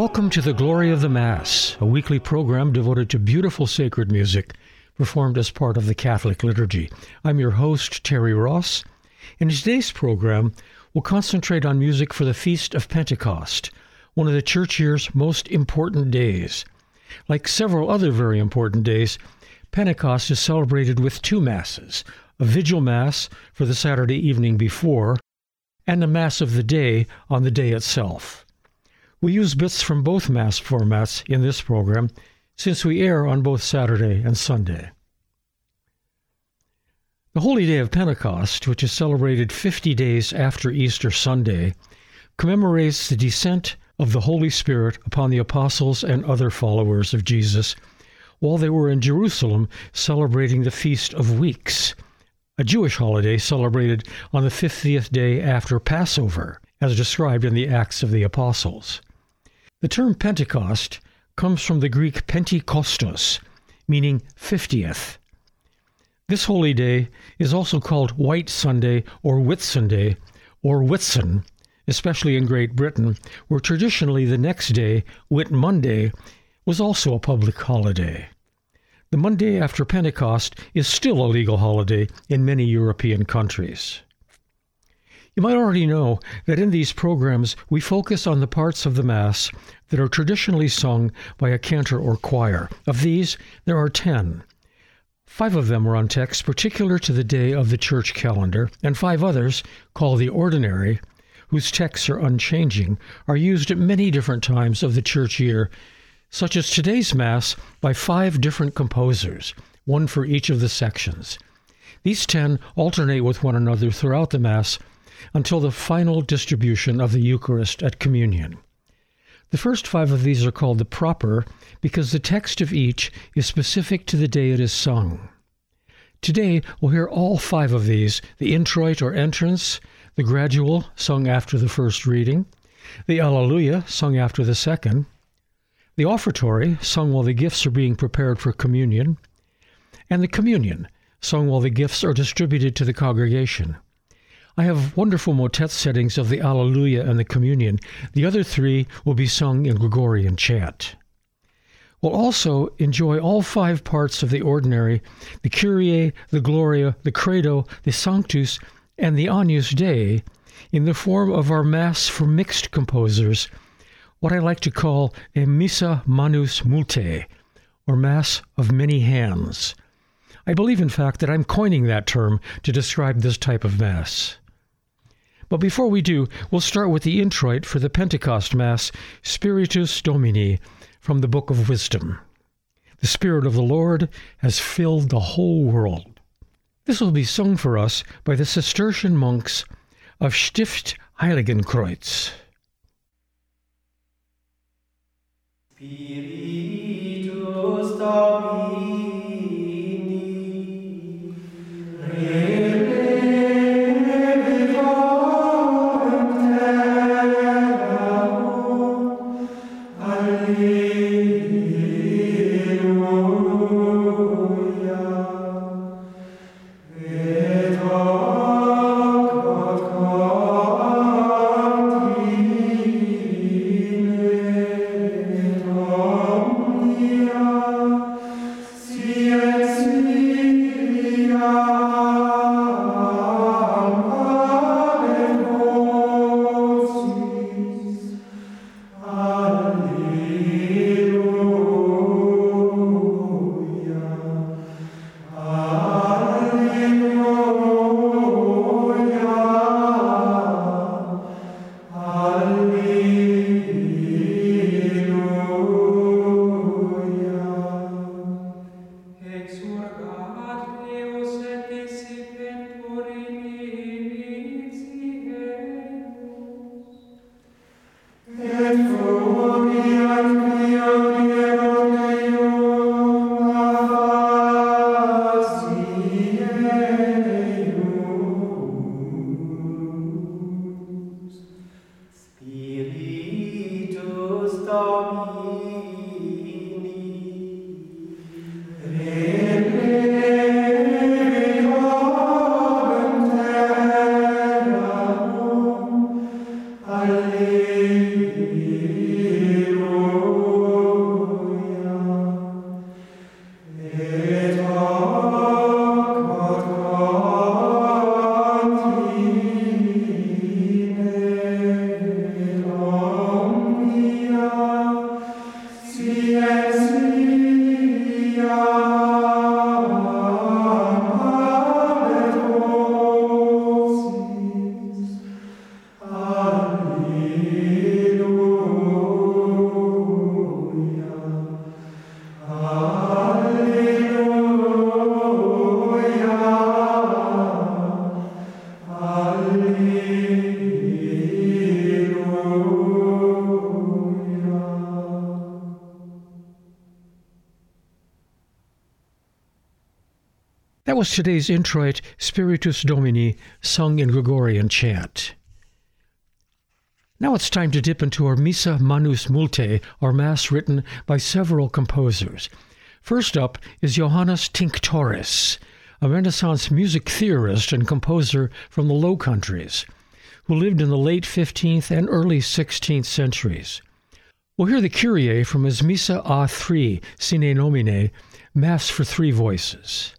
Welcome to the Glory of the Mass, a weekly program devoted to beautiful sacred music performed as part of the Catholic liturgy. I'm your host, Terry Ross. In today's program, we'll concentrate on music for the Feast of Pentecost, one of the church year's most important days. Like several other very important days, Pentecost is celebrated with two Masses a Vigil Mass for the Saturday evening before, and a Mass of the day on the day itself. We use bits from both Mass formats in this program since we air on both Saturday and Sunday. The Holy Day of Pentecost, which is celebrated 50 days after Easter Sunday, commemorates the descent of the Holy Spirit upon the apostles and other followers of Jesus while they were in Jerusalem celebrating the Feast of Weeks, a Jewish holiday celebrated on the 50th day after Passover, as described in the Acts of the Apostles. The term Pentecost comes from the Greek Pentekostos, meaning 50th. This holy day is also called White Sunday or Whitsunday or Whitsun, especially in Great Britain, where traditionally the next day, Whit Monday, was also a public holiday. The Monday after Pentecost is still a legal holiday in many European countries. You might already know that in these programs we focus on the parts of the Mass that are traditionally sung by a cantor or choir. Of these, there are ten. Five of them are on texts particular to the day of the church calendar, and five others, called the ordinary, whose texts are unchanging, are used at many different times of the church year, such as today's Mass by five different composers, one for each of the sections. These ten alternate with one another throughout the Mass until the final distribution of the Eucharist at communion. The first five of these are called the proper because the text of each is specific to the day it is sung. Today we'll hear all five of these the introit or entrance, the gradual, sung after the first reading, the Alleluia, sung after the second, the offertory, sung while the gifts are being prepared for communion, and the communion, sung while the gifts are distributed to the congregation. I have wonderful motet settings of the Alleluia and the Communion. The other three will be sung in Gregorian chant. We'll also enjoy all five parts of the ordinary the Kyrie, the Gloria, the Credo, the Sanctus, and the Agnus Dei in the form of our Mass for mixed composers, what I like to call a Missa Manus Multe, or Mass of many hands. I believe, in fact, that I'm coining that term to describe this type of Mass. But before we do, we'll start with the introit for the Pentecost Mass, Spiritus Domini, from the Book of Wisdom. The Spirit of the Lord has filled the whole world. This will be sung for us by the Cistercian monks of Stift Heiligenkreuz. Spiritus Domini, was today's introit Spiritus Domini, sung in Gregorian chant. Now it's time to dip into our Missa Manus Multe, our Mass written by several composers. First up is Johannes Tinctoris, a Renaissance music theorist and composer from the Low Countries, who lived in the late 15th and early 16th centuries. We'll hear the Kyrie from his Missa A3, Sine Nomine, Mass for Three Voices.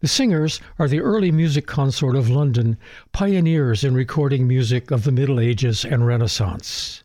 The singers are the early music consort of London, pioneers in recording music of the Middle Ages and Renaissance.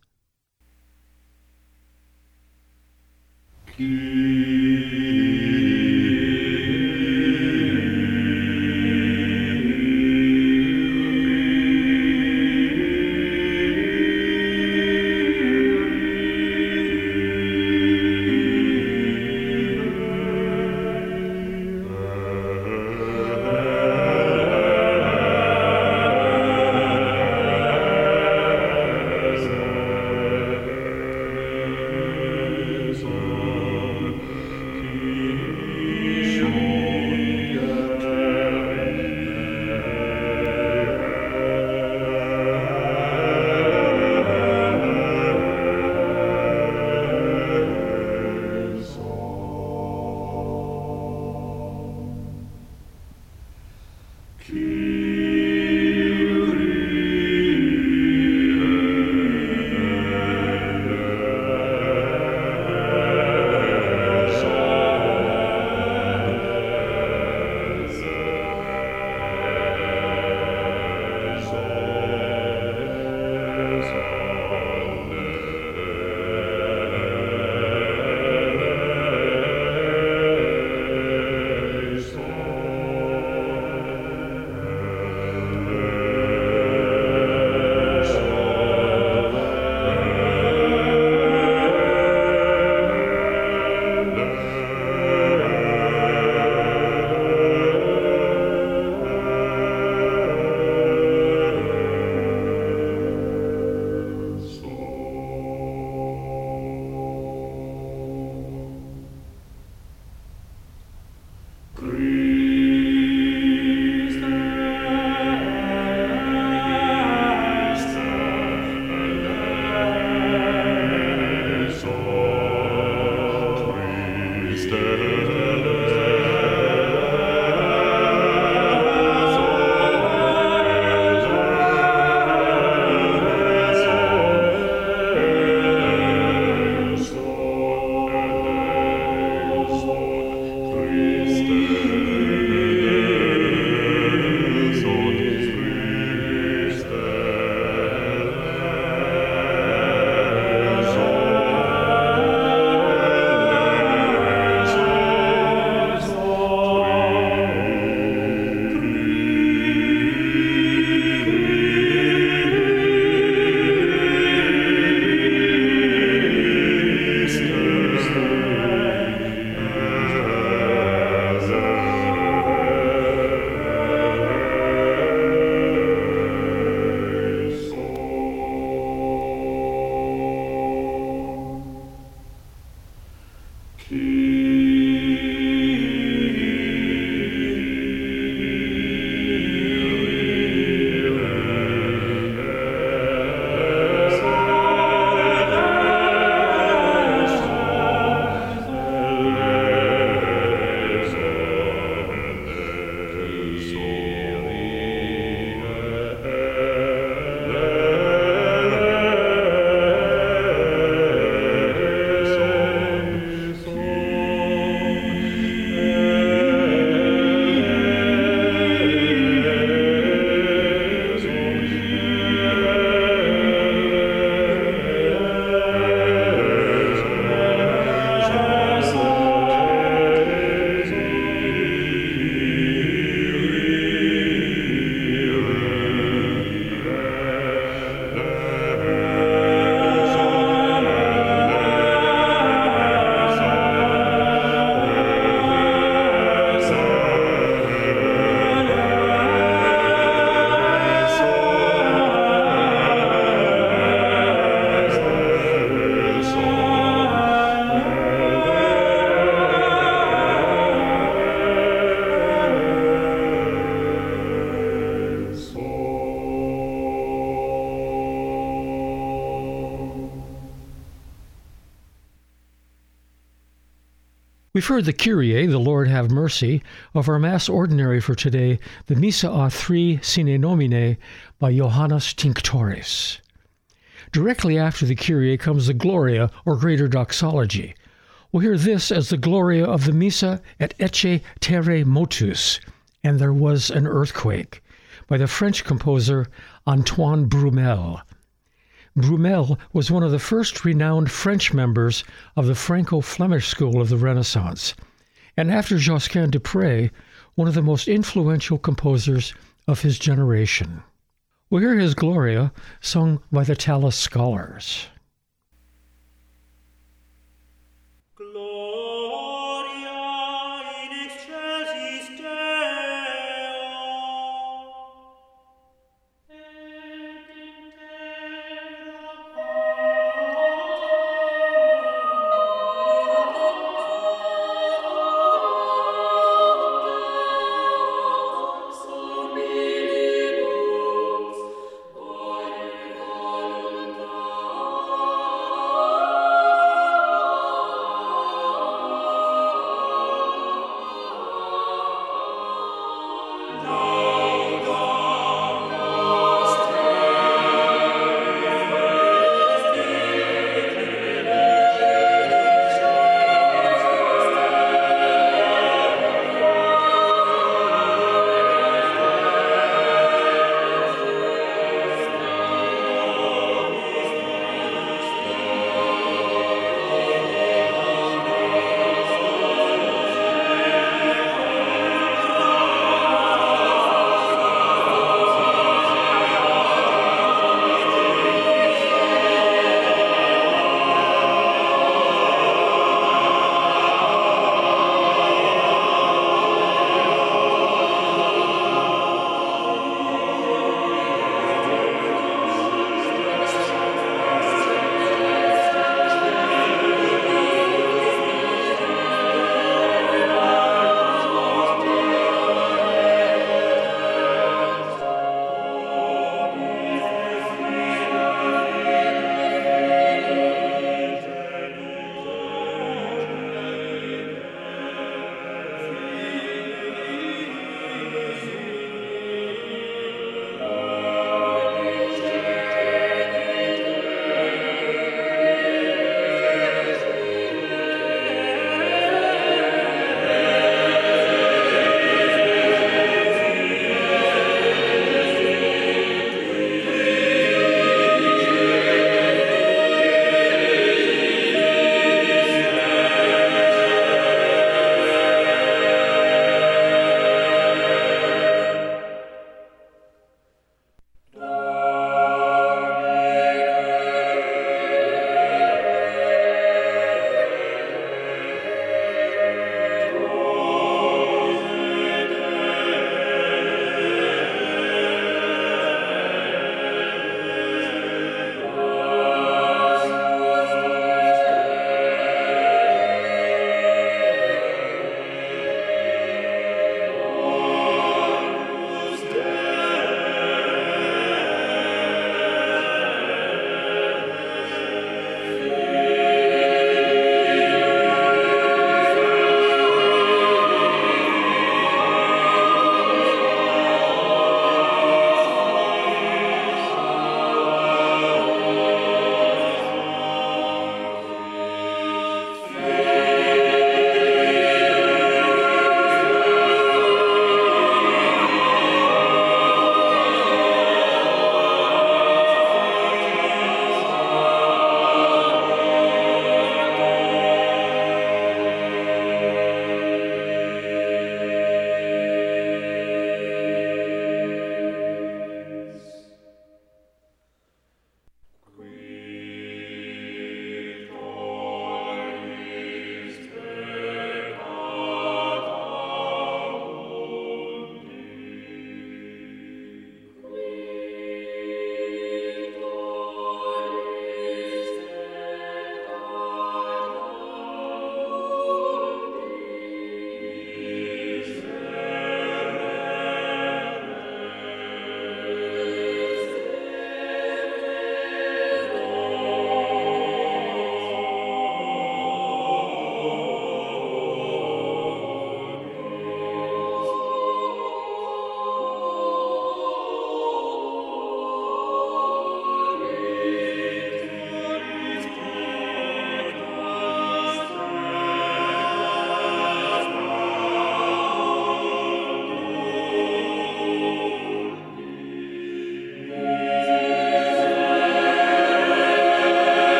We've heard the Kyrie, the Lord have mercy, of our Mass Ordinary for today, the Missa a 3 Sine Nomine by Johannes Tinctoris. Directly after the Kyrie comes the Gloria, or Greater Doxology. We'll hear this as the Gloria of the Missa et Ecce Terrae Motus, and there was an earthquake, by the French composer Antoine Brumel. Brumel was one of the first renowned French members of the Franco Flemish school of the Renaissance, and after Josquin des Prez, one of the most influential composers of his generation. We'll hear his Gloria sung by the Tallis scholars.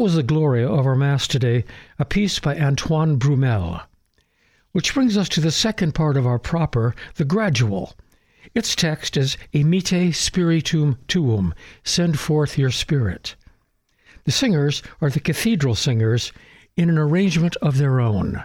Was the glory of our Mass today, a piece by Antoine Brumel. Which brings us to the second part of our proper, the gradual. Its text is Emitte Spiritum Tuum, send forth your spirit. The singers are the cathedral singers in an arrangement of their own.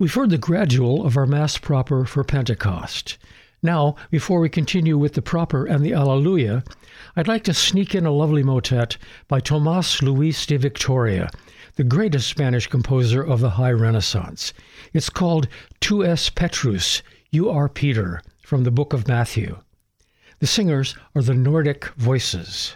We've heard the gradual of our Mass proper for Pentecost. Now, before we continue with the proper and the Alleluia, I'd like to sneak in a lovely motet by Tomas Luis de Victoria, the greatest Spanish composer of the High Renaissance. It's called Tu es Petrus, You Are Peter, from the book of Matthew. The singers are the Nordic Voices.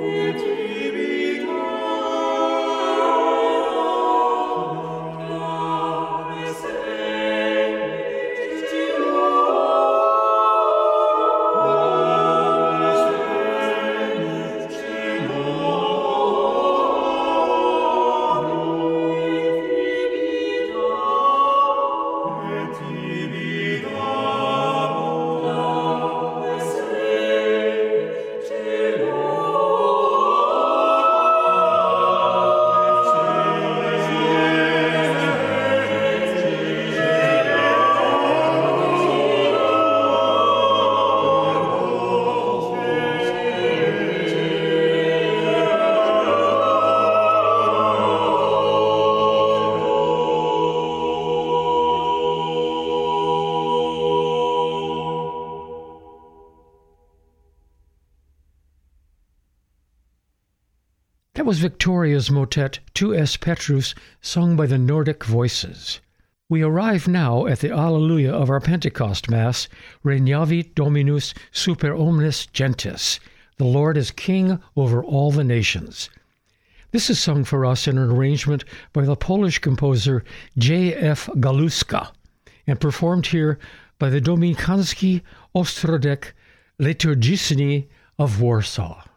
It is Victoria's motet Tu es Petrus, sung by the Nordic Voices. We arrive now at the Alleluia of our Pentecost Mass, Regnavit Dominus super omnes gentes. The Lord is King over all the nations. This is sung for us in an arrangement by the Polish composer J. F. Galuska and performed here by the Dominikański Ośrodek Liturgiczny of Warsaw.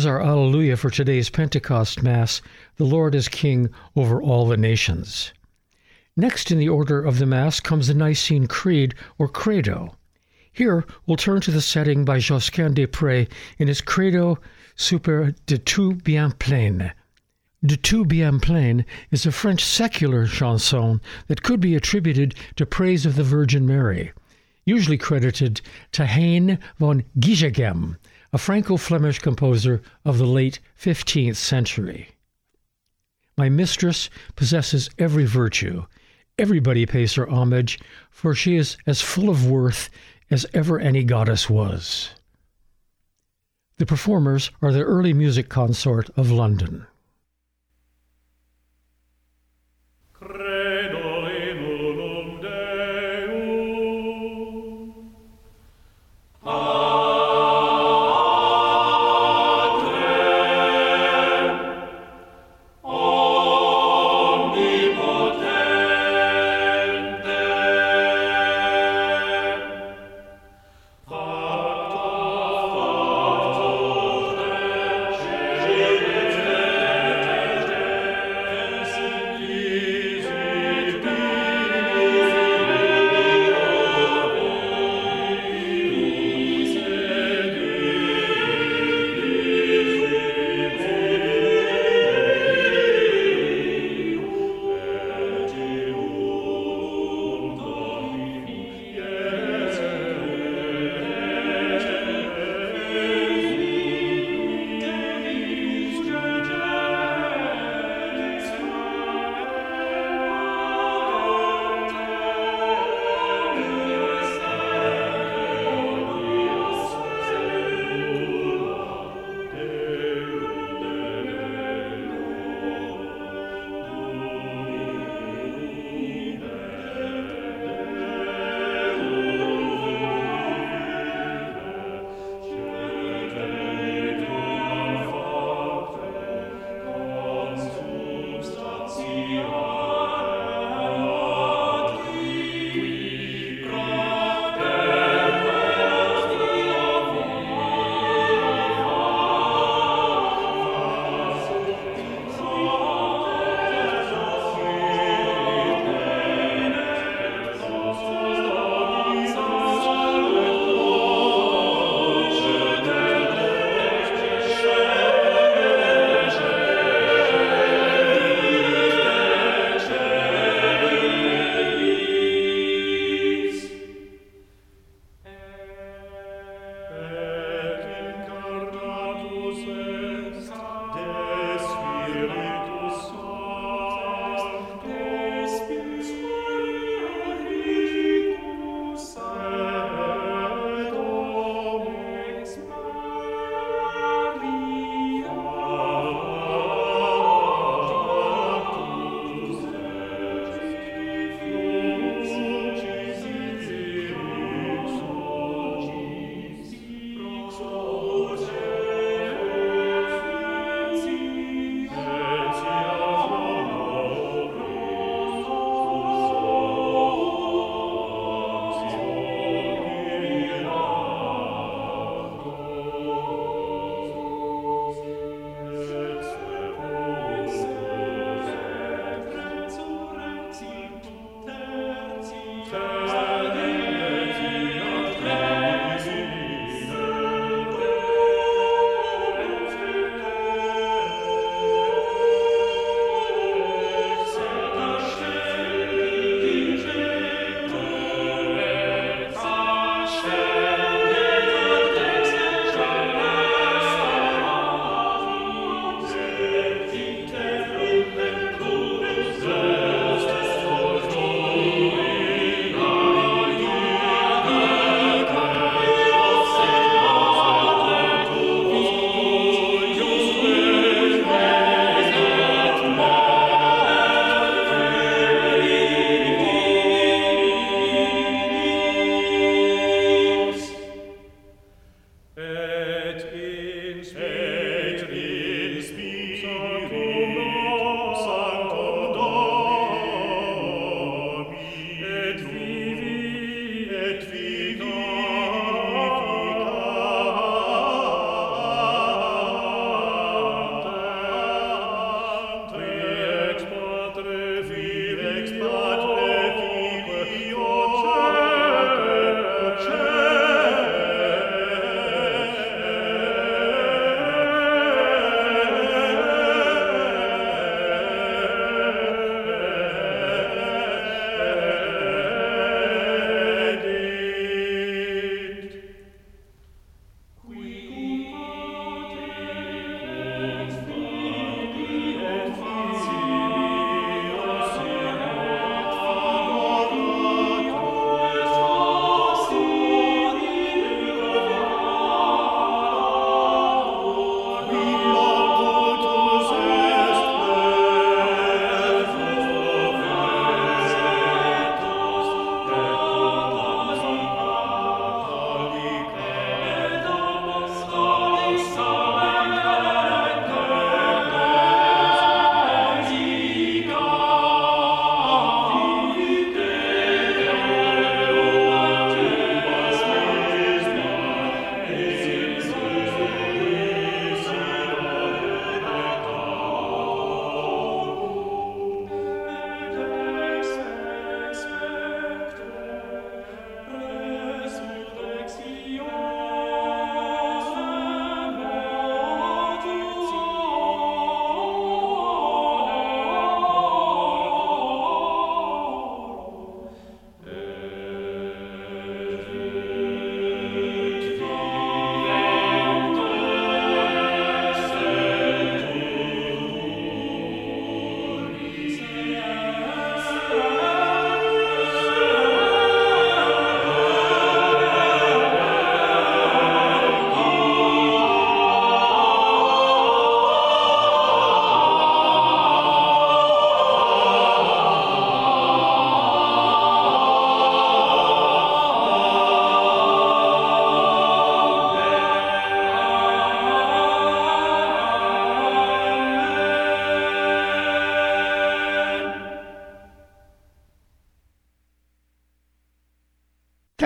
Was our Alleluia for today's Pentecost Mass. The Lord is King over all the nations. Next in the order of the Mass comes the Nicene Creed or Credo. Here we'll turn to the setting by Josquin des Prez in his Credo super de tout bien plein. De tout bien plein is a French secular chanson that could be attributed to praise of the Virgin Mary, usually credited to Hayne van Ghizeghem, a Franco Flemish composer of the late 15th century. My mistress possesses every virtue. Everybody pays her homage, for she is as full of worth as ever any goddess was. The performers are the Early Music Consort of London.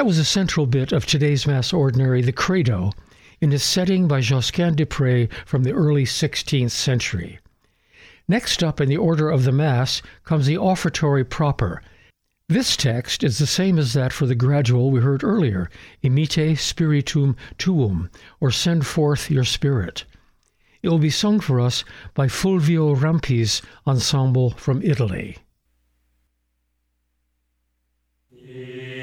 That was a central bit of today's Mass Ordinary, the Credo, in a setting by Josquin des from the early 16th century. Next up in the order of the Mass comes the offertory proper. This text is the same as that for the gradual we heard earlier, Emitte Spiritum Tuum, or Send Forth Your Spirit. It will be sung for us by Fulvio Rampi's ensemble from Italy. That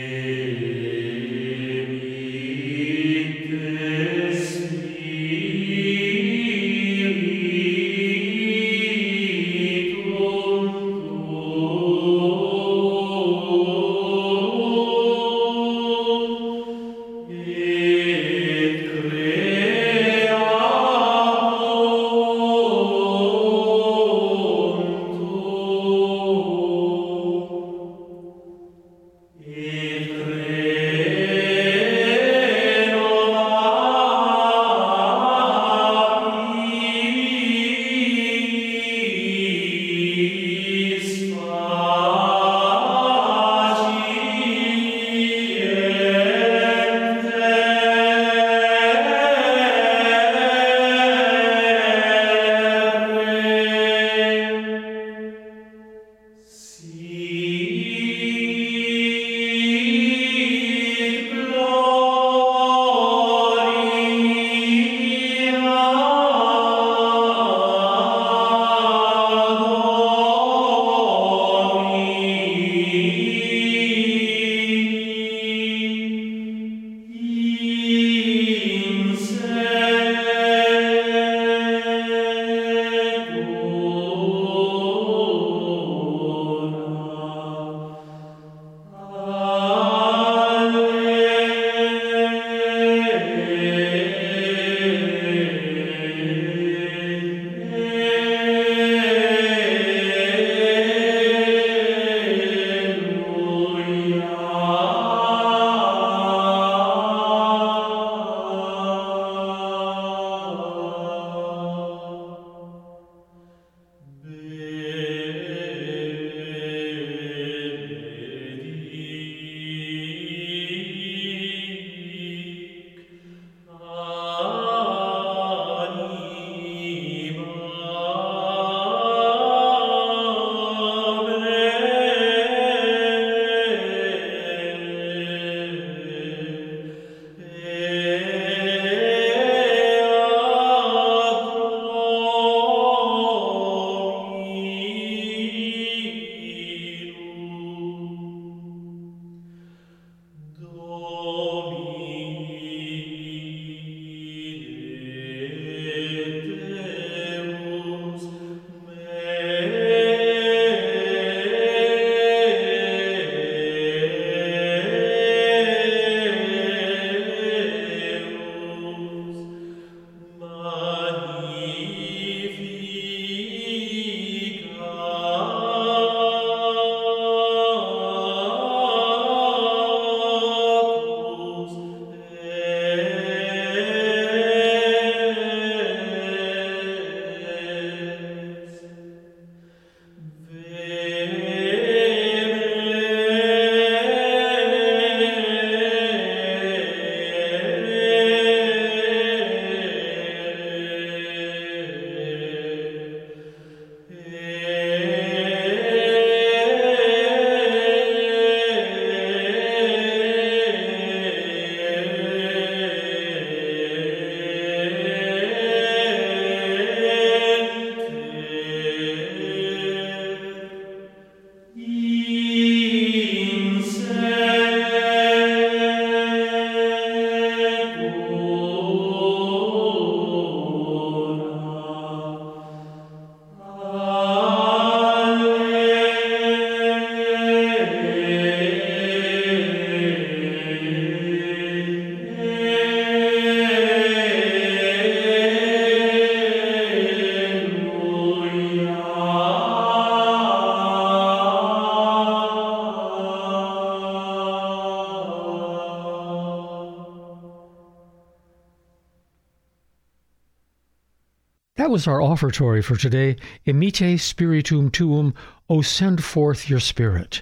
was our offertory for today. Emitte spiritum tuum, O send forth your spirit.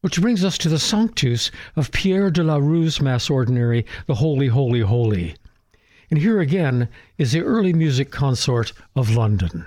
Which brings us to the Sanctus of Pierre de la Rue's Mass Ordinary, the Holy, Holy, Holy. And here again is the early music consort of London.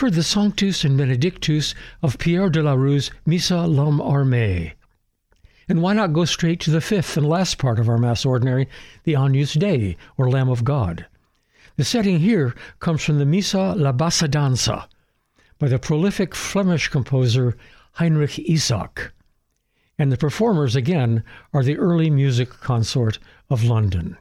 Heard the Sanctus and Benedictus of Pierre de la Rue's Missa L'Homme Armé. And why not go straight to the fifth and last part of our Mass Ordinary, the Agnus Dei, or Lamb of God? The setting here comes from the Missa La Bassa Danza by the prolific Flemish composer Heinrich Isaac. And the performers, again, are the early music consort of London.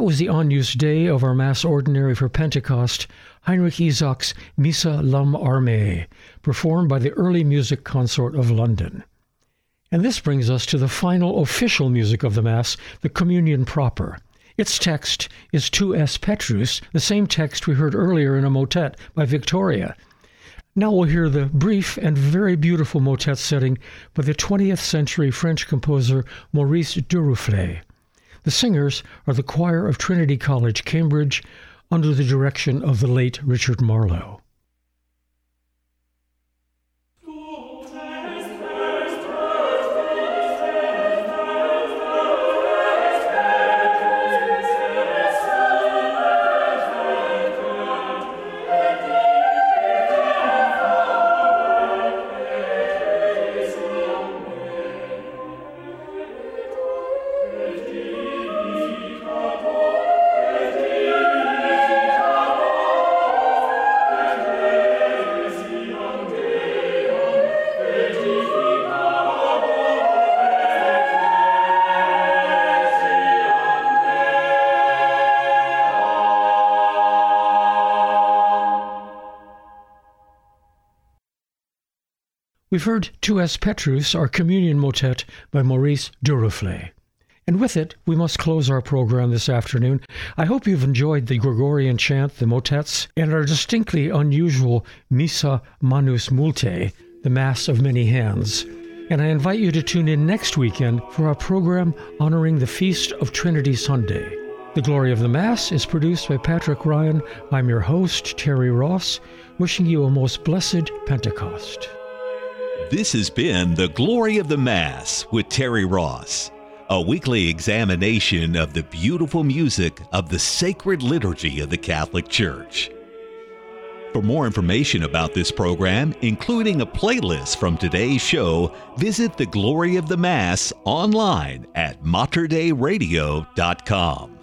That was the Agnus Dei of our Mass Ordinary for Pentecost, Heinrich Isaac's Missa L'Homme Armé, performed by the Early Music Consort of London. And this brings us to the final official music of the Mass, the Communion proper. Its text is Tu es Petrus, the same text we heard earlier in a motet by Victoria. Now we'll hear the brief and very beautiful motet setting by the 20th century French composer Maurice Duruflé. The singers are the choir of Trinity College, Cambridge, under the direction of the late Richard Marlowe. Heard Tu es Petrus, our communion motet by Maurice Duruflé. And with it, we must close our program this afternoon. I hope you've enjoyed the Gregorian chant, the motets, and our distinctly unusual Missa Manus Multe, the Mass of Many Hands. And I invite you to tune in next weekend for our program honoring the Feast of Trinity Sunday. The Glory of the Mass is produced by Patrick Ryan. I'm your host, Terry Ross, wishing you a most blessed Pentecost. This has been The Glory of the Mass with Terry Ross, a weekly examination of the beautiful music of the sacred liturgy of the Catholic Church. For more information about this program, including a playlist from today's show, visit The Glory of the Mass online at materdeiradio.com.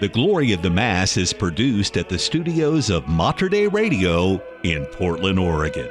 The Glory of the Mass is produced at the studios of Mater Radio in Portland, Oregon.